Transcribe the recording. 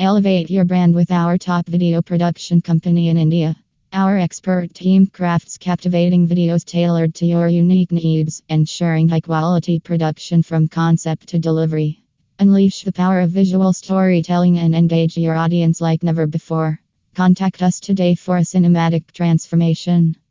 Elevate your brand with our top video production company in India. Our expert team crafts captivating videos tailored to your unique needs, ensuring high quality production from concept to delivery. Unleash the power of visual storytelling and engage your audience like never before. Contact us today for a cinematic transformation.